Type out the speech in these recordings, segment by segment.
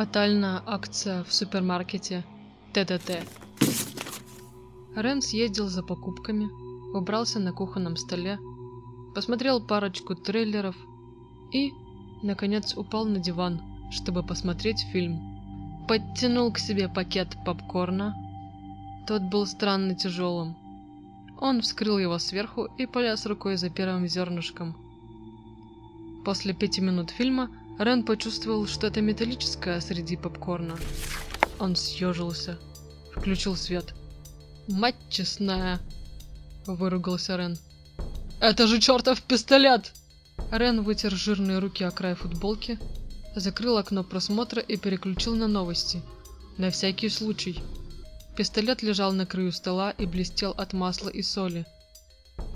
Фатальная акция в супермаркете ТТТ. Рен съездил за покупками, убрался на кухонном столе, посмотрел парочку трейлеров и, наконец, упал на диван, чтобы посмотреть фильм. Подтянул к себе пакет попкорна. Тот был странно тяжелым. Он вскрыл его сверху и полез рукой за первым зернышком. После пяти минут фильма Рен почувствовал что-то металлическое среди попкорна. Он съежился, включил свет. «Мать честная!» – выругался Рен. «Это же чертов пистолет!» Рен вытер жирные руки о край футболки, закрыл окно просмотра и переключил на новости. На всякий случай. Пистолет лежал на краю стола и блестел от масла и соли.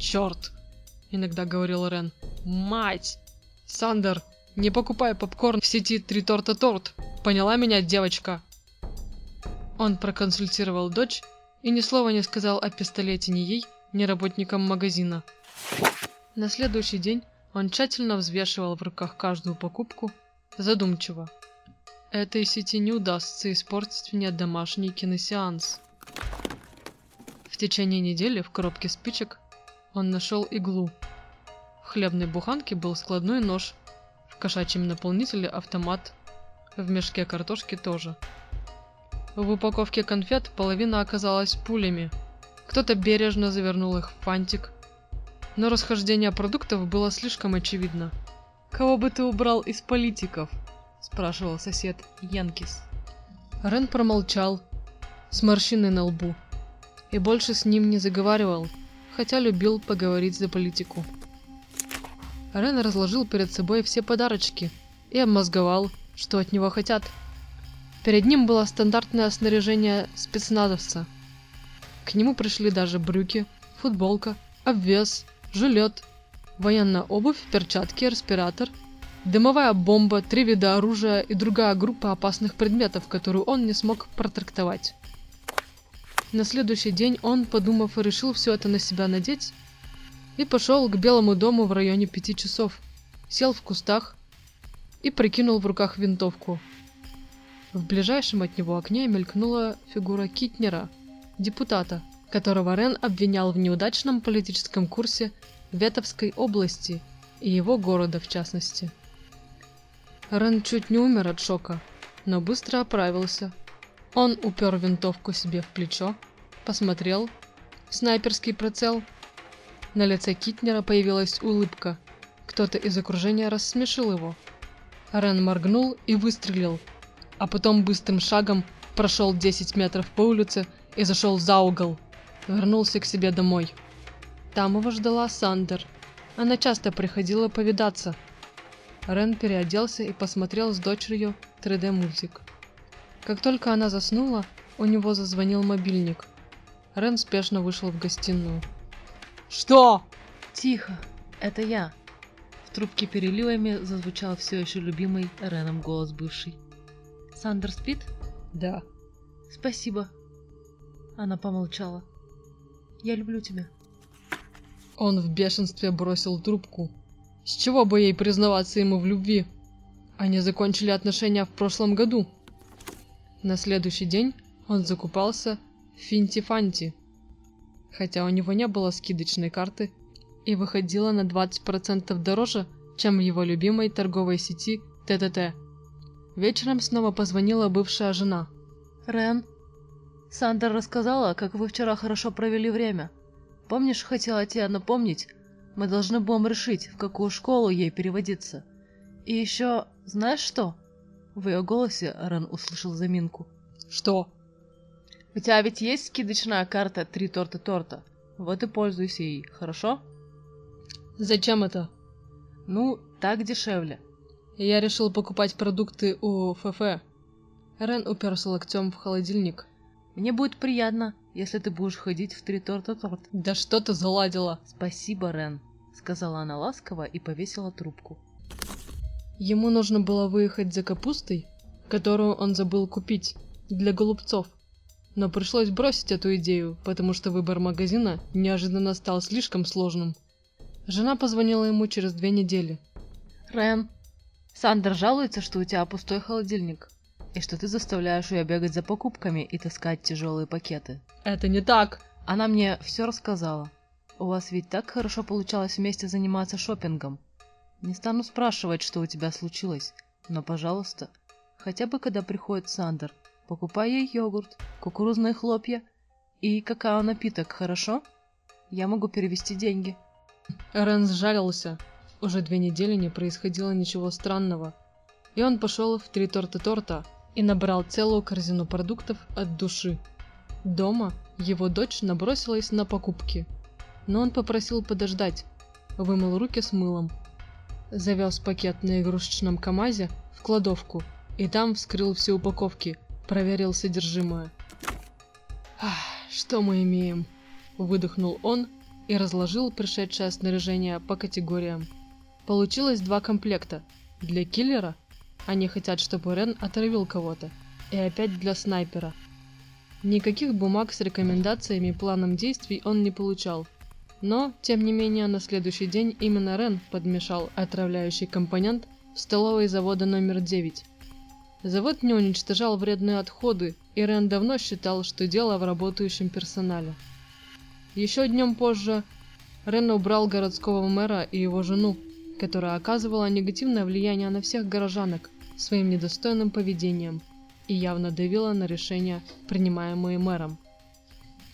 «Черт!» – иногда говорил Рен. «Мать! Сандер, не покупай попкорн в сети «Три торта торт». Поняла меня, девочка?» Он проконсультировал дочь и ни слова не сказал о пистолете ни ей, ни работникам магазина. На следующий день он тщательно взвешивал в руках каждую покупку, задумчиво. Этой сети не удастся испортить мне домашний киносеанс. В течение недели в коробке спичек он нашел иглу. В хлебной буханке был складной нож кошачьем наполнителе автомат, в мешке картошки тоже. В упаковке конфет половина оказалась пулями. Кто-то бережно завернул их в фантик. Но расхождение продуктов было слишком очевидно. «Кого бы ты убрал из политиков?» – спрашивал сосед Янкис. Рен промолчал, с морщиной на лбу, и больше с ним не заговаривал, хотя любил поговорить за политику. Рен разложил перед собой все подарочки и обмозговал, что от него хотят. Перед ним было стандартное снаряжение спецназовца. К нему пришли даже брюки, футболка, обвес, жилет, военная обувь, перчатки, респиратор, дымовая бомба, три вида оружия и другая группа опасных предметов, которую он не смог протрактовать. На следующий день он, подумав, решил все это на себя надеть и пошел к Белому дому в районе пяти часов. Сел в кустах и прикинул в руках винтовку. В ближайшем от него окне мелькнула фигура Китнера, депутата, которого Рен обвинял в неудачном политическом курсе Ветовской области и его города в частности. Рен чуть не умер от шока, но быстро оправился. Он упер винтовку себе в плечо, посмотрел, снайперский прицел – на лице Китнера появилась улыбка. Кто-то из окружения рассмешил его. Рен моргнул и выстрелил, а потом быстрым шагом прошел 10 метров по улице и зашел за угол. Вернулся к себе домой. Там его ждала Сандер. Она часто приходила повидаться. Рен переоделся и посмотрел с дочерью 3D-мультик. Как только она заснула, у него зазвонил мобильник. Рен спешно вышел в гостиную. Что? Тихо, это я. В трубке переливами зазвучал все еще любимый Реном голос бывший. Сандер спит? Да. Спасибо. Она помолчала. Я люблю тебя. Он в бешенстве бросил трубку. С чего бы ей признаваться ему в любви? Они закончили отношения в прошлом году. На следующий день он закупался в Финти-Фанти хотя у него не было скидочной карты и выходила на 20% дороже, чем в его любимой торговой сети ТТТ. Вечером снова позвонила бывшая жена. «Рен, Сандра рассказала, как вы вчера хорошо провели время. Помнишь, хотела тебе напомнить, мы должны будем решить, в какую школу ей переводиться. И еще, знаешь что?» В ее голосе Рен услышал заминку. «Что?» У тебя ведь есть скидочная карта «Три торта торта»? Вот и пользуйся ей, хорошо? Зачем это? Ну, так дешевле. Я решил покупать продукты у ФФ. Рен уперся локтем в холодильник. Мне будет приятно, если ты будешь ходить в «Три торта торт». Да что ты заладила? Спасибо, Рен, сказала она ласково и повесила трубку. Ему нужно было выехать за капустой, которую он забыл купить, для голубцов. Но пришлось бросить эту идею, потому что выбор магазина неожиданно стал слишком сложным. Жена позвонила ему через две недели. «Рен, Сандер жалуется, что у тебя пустой холодильник. и что ты заставляешь ее бегать за покупками и таскать тяжелые пакеты. Это не так. Она мне все рассказала. У вас ведь так хорошо получалось вместе заниматься шопингом. Не стану спрашивать, что у тебя случилось, но, пожалуйста, хотя бы когда приходит Сандер, покупай ей йогурт, кукурузные хлопья и какао-напиток, хорошо? Я могу перевести деньги. Рен сжалился. Уже две недели не происходило ничего странного. И он пошел в три торта торта и набрал целую корзину продуктов от души. Дома его дочь набросилась на покупки, но он попросил подождать, вымыл руки с мылом, завез пакет на игрушечном КамАЗе в кладовку и там вскрыл все упаковки, проверил содержимое. «Ах, что мы имеем?» – выдохнул он и разложил пришедшее снаряжение по категориям. Получилось два комплекта. Для киллера они хотят, чтобы Рен отравил кого-то. И опять для снайпера. Никаких бумаг с рекомендациями и планом действий он не получал. Но, тем не менее, на следующий день именно Рен подмешал отравляющий компонент в столовой завода номер 9. Завод не уничтожал вредные отходы, и Рен давно считал, что дело в работающем персонале. Еще днем позже Рен убрал городского мэра и его жену, которая оказывала негативное влияние на всех горожанок своим недостойным поведением и явно давила на решения, принимаемые мэром.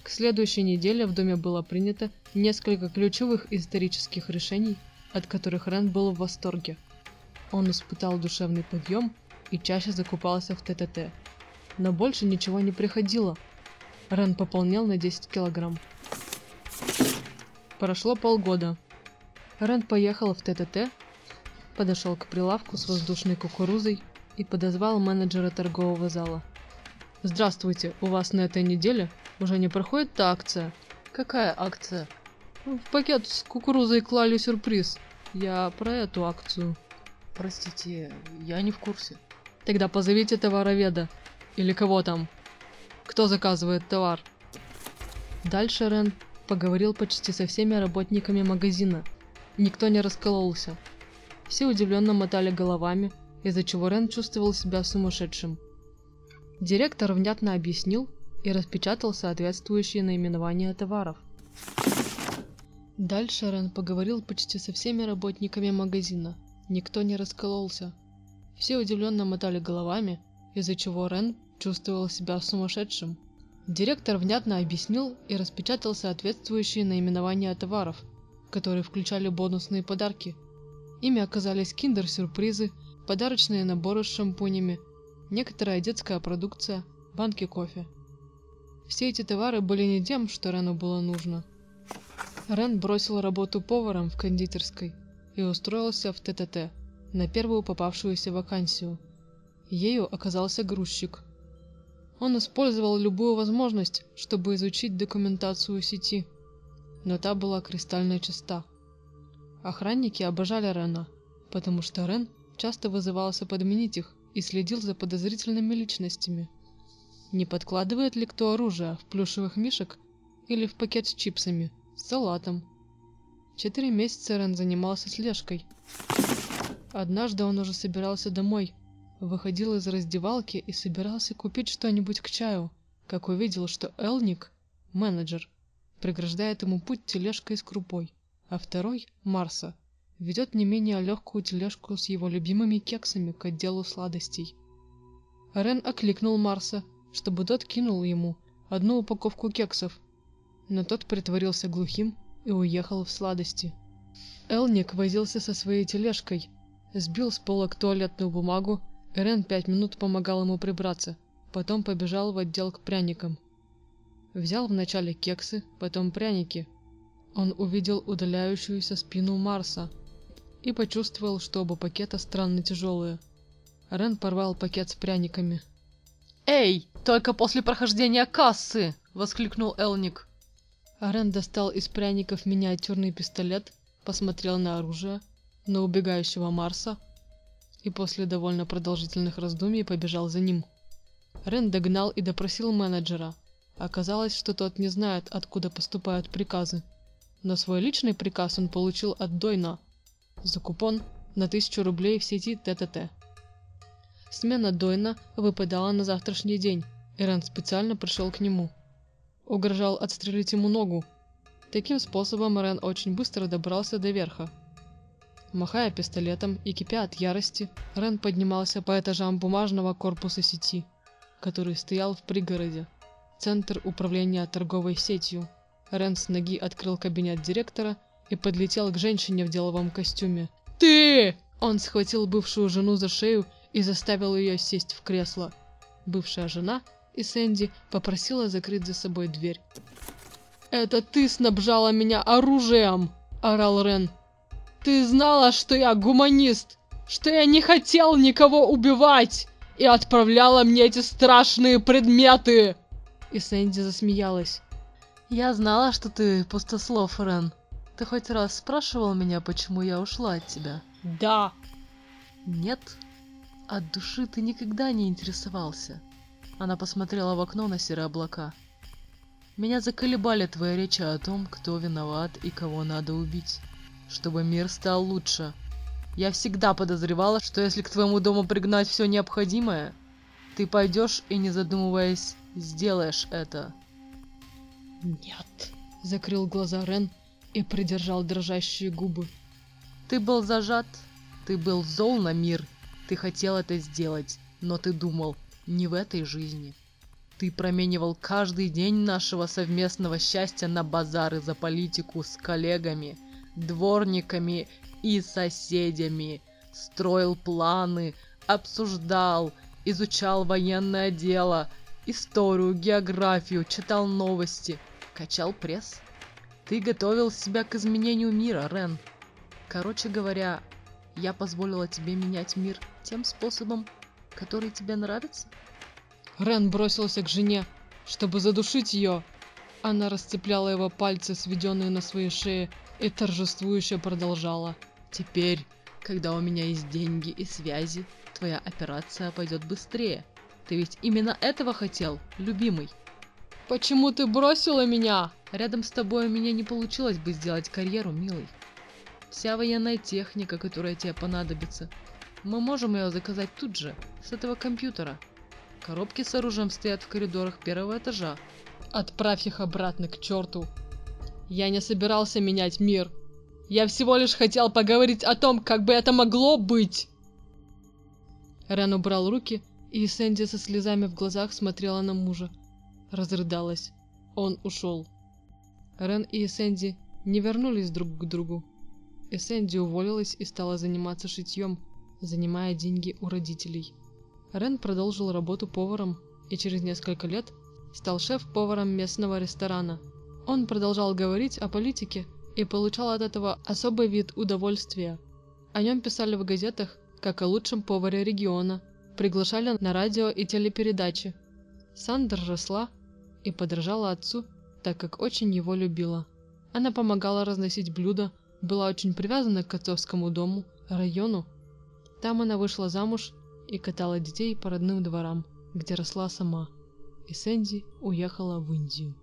К следующей неделе в доме было принято несколько ключевых исторических решений, от которых Рен был в восторге. Он испытал душевный подъем и чаще закупался в ТТТ. Но больше ничего не приходило. Рен пополнел на 10 килограмм. Прошло полгода. Рен поехал в ТТТ, подошел к прилавку с воздушной кукурузой и подозвал менеджера торгового зала. «Здравствуйте, у вас на этой неделе уже не проходит та акция?» Какая акция? В пакет с кукурузой клали сюрприз. Я про эту акцию. Простите, я не в курсе. Тогда позовите товароведа. Или кого там. Кто заказывает товар? Дальше Рен поговорил почти со всеми работниками магазина. Никто не раскололся. Все удивленно мотали головами, из-за чего Рен чувствовал себя сумасшедшим. Директор внятно объяснил и распечатал соответствующие наименования товаров. Дальше Рен поговорил почти со всеми работниками магазина. Никто не раскололся. Все удивленно мотали головами, из-за чего Рен чувствовал себя сумасшедшим. Директор внятно объяснил и распечатал соответствующие наименования товаров, которые включали бонусные подарки. Ими оказались киндер-сюрпризы, подарочные наборы с шампунями, некоторая детская продукция, банки кофе. Все эти товары были не тем, что Рену было нужно. Рен бросил работу поваром в кондитерской и устроился в ТТТ на первую попавшуюся вакансию. Ею оказался грузчик – он использовал любую возможность, чтобы изучить документацию сети, но та была кристально чиста. Охранники обожали Рена, потому что Рен часто вызывался подменить их и следил за подозрительными личностями. Не подкладывает ли кто оружие в плюшевых мишек или в пакет с чипсами, с салатом? Четыре месяца Рен занимался слежкой. Однажды он уже собирался домой, выходил из раздевалки и собирался купить что-нибудь к чаю, как увидел, что Элник, менеджер, преграждает ему путь тележкой с крупой, а второй, Марса, ведет не менее легкую тележку с его любимыми кексами к отделу сладостей. Рен окликнул Марса, чтобы тот кинул ему одну упаковку кексов, но тот притворился глухим и уехал в сладости. Элник возился со своей тележкой, сбил с полок туалетную бумагу Рен пять минут помогал ему прибраться, потом побежал в отдел к пряникам. Взял вначале кексы, потом пряники. Он увидел удаляющуюся спину Марса и почувствовал, что оба пакета странно тяжелые. Рен порвал пакет с пряниками. «Эй, только после прохождения кассы!» — воскликнул Элник. Рен достал из пряников миниатюрный пистолет, посмотрел на оружие, на убегающего Марса, и после довольно продолжительных раздумий побежал за ним. Рен догнал и допросил менеджера. Оказалось, что тот не знает, откуда поступают приказы. Но свой личный приказ он получил от Дойна за купон на тысячу рублей в сети ТТТ. Смена Дойна выпадала на завтрашний день, и Рен специально пришел к нему. Угрожал отстрелить ему ногу. Таким способом Рен очень быстро добрался до верха. Махая пистолетом и кипя от ярости, Рен поднимался по этажам бумажного корпуса сети, который стоял в пригороде, центр управления торговой сетью. Рен с ноги открыл кабинет директора и подлетел к женщине в деловом костюме. «Ты!» Он схватил бывшую жену за шею и заставил ее сесть в кресло. Бывшая жена и Сэнди попросила закрыть за собой дверь. «Это ты снабжала меня оружием!» – орал Рен. «Ты знала, что я гуманист, что я не хотел никого убивать и отправляла мне эти страшные предметы!» И Сэнди засмеялась. «Я знала, что ты пустослов, Рен. Ты хоть раз спрашивал меня, почему я ушла от тебя?» «Да!» «Нет, от души ты никогда не интересовался. Она посмотрела в окно на серые облака. Меня заколебали твои речи о том, кто виноват и кого надо убить, чтобы мир стал лучше. Я всегда подозревала, что если к твоему дому пригнать все необходимое, ты пойдешь и, не задумываясь, сделаешь это. Нет, закрыл глаза Рен и придержал дрожащие губы. Ты был зажат, ты был зол на мир ты хотел это сделать, но ты думал, не в этой жизни. Ты променивал каждый день нашего совместного счастья на базары за политику с коллегами, дворниками и соседями. Строил планы, обсуждал, изучал военное дело, историю, географию, читал новости, качал пресс. Ты готовил себя к изменению мира, Рен. Короче говоря, я позволила тебе менять мир тем способом, который тебе нравится? Рен бросился к жене, чтобы задушить ее. Она расцепляла его пальцы, сведенные на своей шее, и торжествующе продолжала. «Теперь, когда у меня есть деньги и связи, твоя операция пойдет быстрее. Ты ведь именно этого хотел, любимый?» «Почему ты бросила меня?» «Рядом с тобой у меня не получилось бы сделать карьеру, милый. Вся военная техника, которая тебе понадобится. Мы можем ее заказать тут же, с этого компьютера. Коробки с оружием стоят в коридорах первого этажа. Отправь их обратно к черту. Я не собирался менять мир. Я всего лишь хотел поговорить о том, как бы это могло быть. Рен убрал руки, и Сэнди со слезами в глазах смотрела на мужа. Разрыдалась. Он ушел. Рен и Сэнди не вернулись друг к другу. И Сэнди уволилась и стала заниматься шитьем, занимая деньги у родителей. Рен продолжил работу поваром и через несколько лет стал шеф-поваром местного ресторана. Он продолжал говорить о политике и получал от этого особый вид удовольствия. О нем писали в газетах как о лучшем поваре региона, приглашали на радио и телепередачи. Сандер росла и подражала отцу, так как очень его любила. Она помогала разносить блюда, была очень привязана к отцовскому дому, району. Там она вышла замуж и катала детей по родным дворам, где росла сама. И Сэнди уехала в Индию.